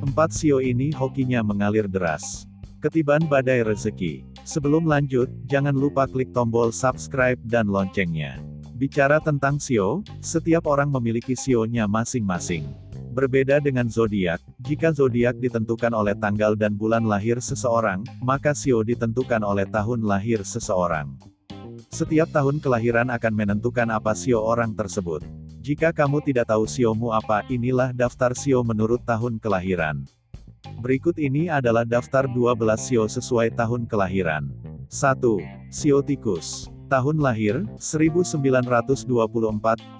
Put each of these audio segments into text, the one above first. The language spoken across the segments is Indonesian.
Empat sio ini hokinya mengalir deras. Ketiban badai rezeki. Sebelum lanjut, jangan lupa klik tombol subscribe dan loncengnya. Bicara tentang sio, setiap orang memiliki sionya masing-masing. Berbeda dengan zodiak, jika zodiak ditentukan oleh tanggal dan bulan lahir seseorang, maka sio ditentukan oleh tahun lahir seseorang. Setiap tahun kelahiran akan menentukan apa sio orang tersebut. Jika kamu tidak tahu siomu apa, inilah daftar sio menurut tahun kelahiran. Berikut ini adalah daftar 12 sio sesuai tahun kelahiran. 1. Sio tikus. Tahun lahir, 1924,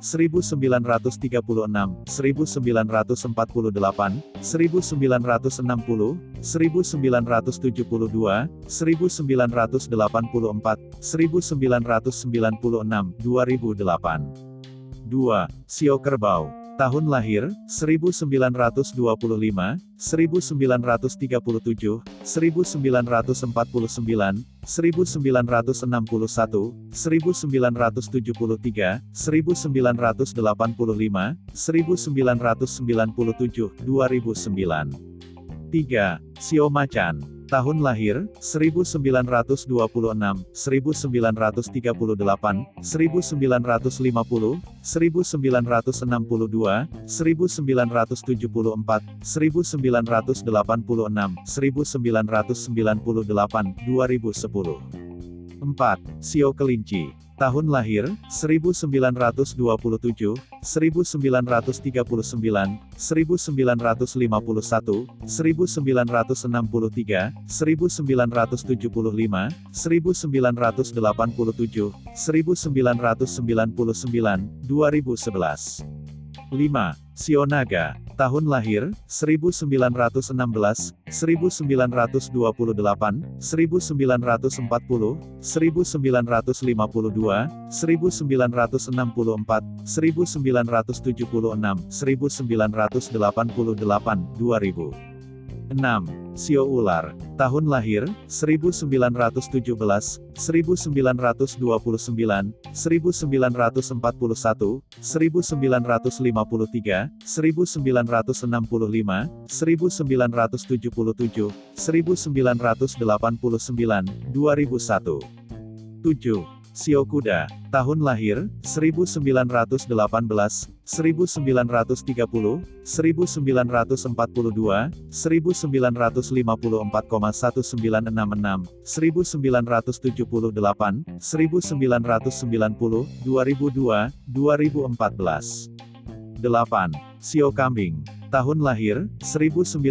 1936, 1948, 1960, 1972, 1984, 1996, 2008. 2. Sio Kerbau. Tahun lahir, 1925, 1937, 1949, 1961, 1973, 1985, 1997, 2009. 3. Sio Macan Tahun lahir, 1926, 1938, 1950, 1962, 1974, 1986, 1998, 2010. 4. Sio Kelinci. Tahun lahir, 1927, 1939, 1951, 1963, 1975, 1977, 1999, 2011. 5. Sionaga. Tahun lahir, 1916, 1928, 1940, 1952, 1964, 1976, 1988, 2000. 6. Sio Ular. Tahun lahir, 1917, 1929, 1941, 1953, 1965, 1967, 1989, 2001. 7. Sio Kuda. Tahun lahir, 1918, 1930, 1942, 1954,1966, 1978, 1990, 2002, 2014. 8. Sio Kambing Tahun lahir, 1919,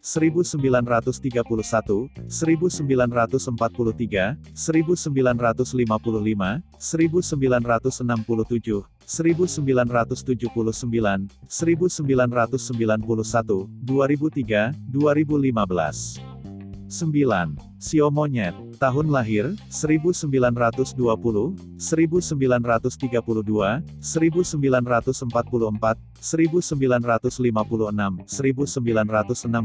1931, 1943, 1955, 1967, 1979, 1979, 1991, 2003, 2015. 9. Sio Monyet. Tahun lahir, 1920, 1932, 1944, 1956, 1968, 1980,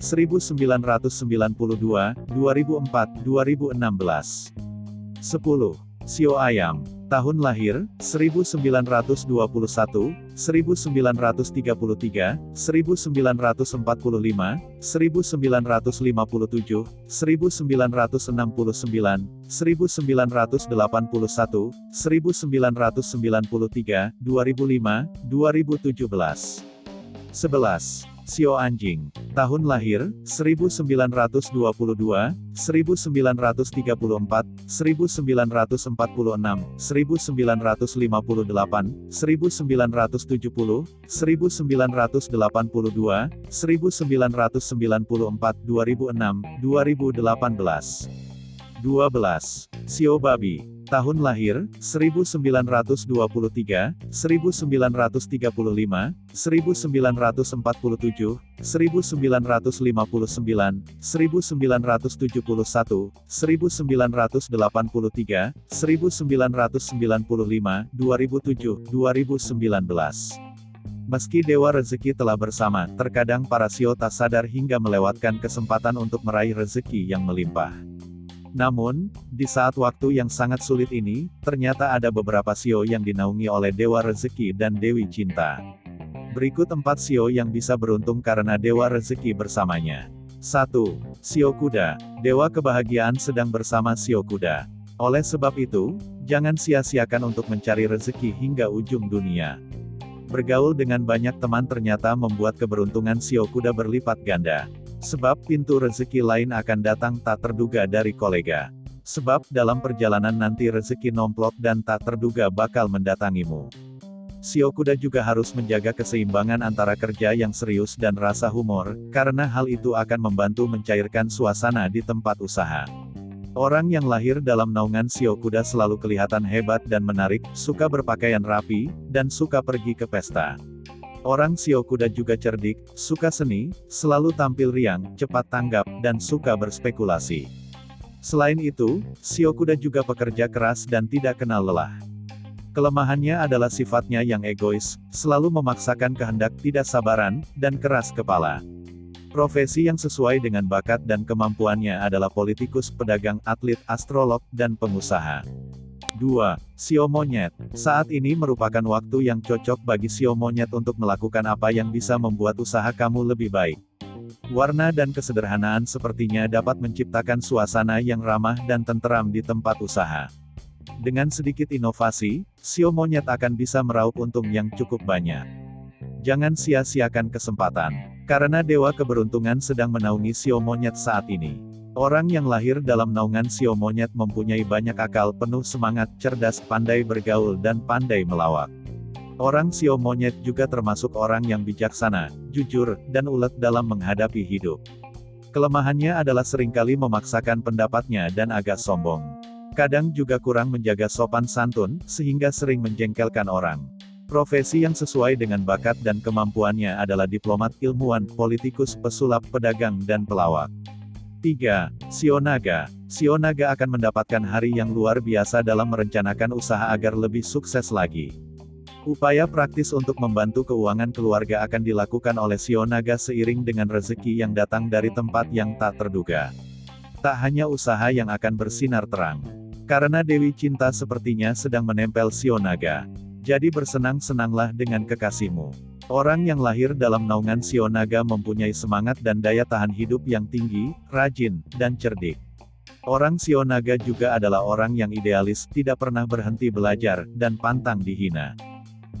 1992, 2004, 2016. 10. Sio Ayam. Tahun lahir, 1921, 1933, 1945, 1957, 1969, 1981, 1991, 1993, 2005, 2017. 11. Sio Anjing. Tahun lahir, 1922, 1934, 1946, 1958, 1970, 1982, 1994, 2006, 2018. 12. Sio Babi. Tahun lahir, 1923, 1935, 1947, 1959, 1971, 1983, 1995, 2007, 2019. Meski Dewa Rezeki telah bersama, terkadang para sio tak sadar hingga melewatkan kesempatan untuk meraih rezeki yang melimpah. Namun, di saat waktu yang sangat sulit ini, ternyata ada beberapa sio yang dinaungi oleh Dewa Rezeki dan Dewi Cinta. Berikut empat sio yang bisa beruntung karena Dewa Rezeki bersamanya. 1. Sio Kuda. Dewa kebahagiaan sedang bersama Sio Kuda. Oleh sebab itu, jangan sia-siakan untuk mencari rezeki hingga ujung dunia. Bergaul dengan banyak teman ternyata membuat keberuntungan Sio Kuda berlipat ganda. Sebab pintu rezeki lain akan datang tak terduga dari kolega. Sebab dalam perjalanan nanti rezeki nomplok dan tak terduga bakal mendatangimu. Sio kuda juga harus menjaga keseimbangan antara kerja yang serius dan rasa humor, karena hal itu akan membantu mencairkan suasana di tempat usaha. Orang yang lahir dalam naungan sio kuda selalu kelihatan hebat dan menarik, suka berpakaian rapi, dan suka pergi ke pesta. Orang Sio Kuda juga cerdik, suka seni, selalu tampil riang, cepat tanggap, dan suka berspekulasi. Selain itu, Sio Kuda juga pekerja keras dan tidak kenal lelah. Kelemahannya adalah sifatnya yang egois, selalu memaksakan kehendak tidak sabaran, dan keras kepala. Profesi yang sesuai dengan bakat dan kemampuannya adalah politikus, pedagang, atlet, astrolog, dan pengusaha. 2. Sio monyet. Saat ini merupakan waktu yang cocok bagi sio monyet untuk melakukan apa yang bisa membuat usaha kamu lebih baik. Warna dan kesederhanaan sepertinya dapat menciptakan suasana yang ramah dan tenteram di tempat usaha. Dengan sedikit inovasi, sio monyet akan bisa meraup untung yang cukup banyak. Jangan sia-siakan kesempatan, karena dewa keberuntungan sedang menaungi sio monyet saat ini. Orang yang lahir dalam naungan sio monyet mempunyai banyak akal, penuh semangat, cerdas, pandai bergaul dan pandai melawak. Orang sio monyet juga termasuk orang yang bijaksana, jujur, dan ulet dalam menghadapi hidup. Kelemahannya adalah sering kali memaksakan pendapatnya dan agak sombong. Kadang juga kurang menjaga sopan santun, sehingga sering menjengkelkan orang. Profesi yang sesuai dengan bakat dan kemampuannya adalah diplomat, ilmuwan, politikus, pesulap, pedagang, dan pelawak. 3. Sionaga. Sionaga akan mendapatkan hari yang luar biasa dalam merencanakan usaha agar lebih sukses lagi. Upaya praktis untuk membantu keuangan keluarga akan dilakukan oleh Sionaga seiring dengan rezeki yang datang dari tempat yang tak terduga. Tak hanya usaha yang akan bersinar terang. Karena Dewi Cinta sepertinya sedang menempel Sionaga. Jadi bersenang-senanglah dengan kekasihmu. Orang yang lahir dalam naungan Sionaga mempunyai semangat dan daya tahan hidup yang tinggi, rajin, dan cerdik. Orang Sionaga juga adalah orang yang idealis, tidak pernah berhenti belajar, dan pantang dihina.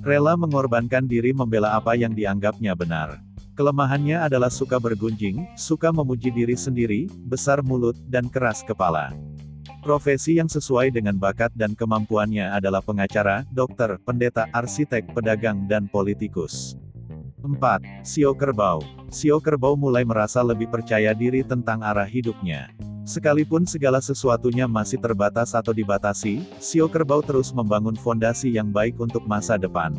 Rela mengorbankan diri membela apa yang dianggapnya benar. Kelemahannya adalah suka bergunjing, suka memuji diri sendiri, besar mulut, dan keras kepala. Profesi yang sesuai dengan bakat dan kemampuannya adalah pengacara, dokter, pendeta, arsitek, pedagang dan politikus. 4. Sio Kerbau Sio Kerbau mulai merasa lebih percaya diri tentang arah hidupnya. Sekalipun segala sesuatunya masih terbatas atau dibatasi, Sio Kerbau terus membangun fondasi yang baik untuk masa depan.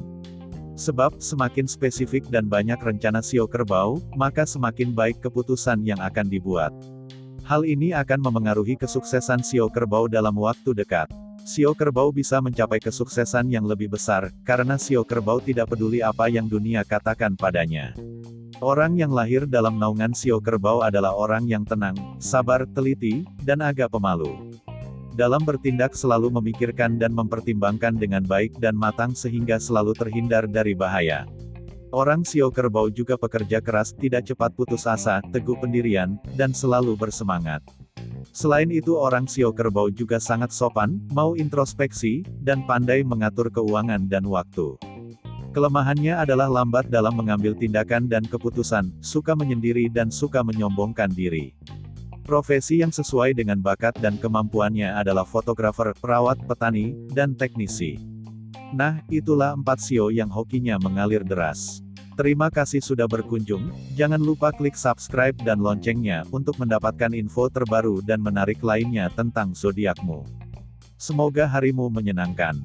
Sebab, semakin spesifik dan banyak rencana Sio Kerbau, maka semakin baik keputusan yang akan dibuat. Hal ini akan memengaruhi kesuksesan Sio Kerbau dalam waktu dekat. Sio Kerbau bisa mencapai kesuksesan yang lebih besar, karena Sio Kerbau tidak peduli apa yang dunia katakan padanya. Orang yang lahir dalam naungan Sio Kerbau adalah orang yang tenang, sabar, teliti, dan agak pemalu. Dalam bertindak selalu memikirkan dan mempertimbangkan dengan baik dan matang sehingga selalu terhindar dari bahaya. Orang Sio Kerbau juga pekerja keras, tidak cepat putus asa, teguh pendirian, dan selalu bersemangat. Selain itu orang Sio Kerbau juga sangat sopan, mau introspeksi, dan pandai mengatur keuangan dan waktu. Kelemahannya adalah lambat dalam mengambil tindakan dan keputusan, suka menyendiri dan suka menyombongkan diri. Profesi yang sesuai dengan bakat dan kemampuannya adalah fotografer, perawat, petani, dan teknisi. Nah, itulah empat sio yang hokinya mengalir deras. Terima kasih sudah berkunjung, jangan lupa klik subscribe dan loncengnya untuk mendapatkan info terbaru dan menarik lainnya tentang zodiakmu. Semoga harimu menyenangkan.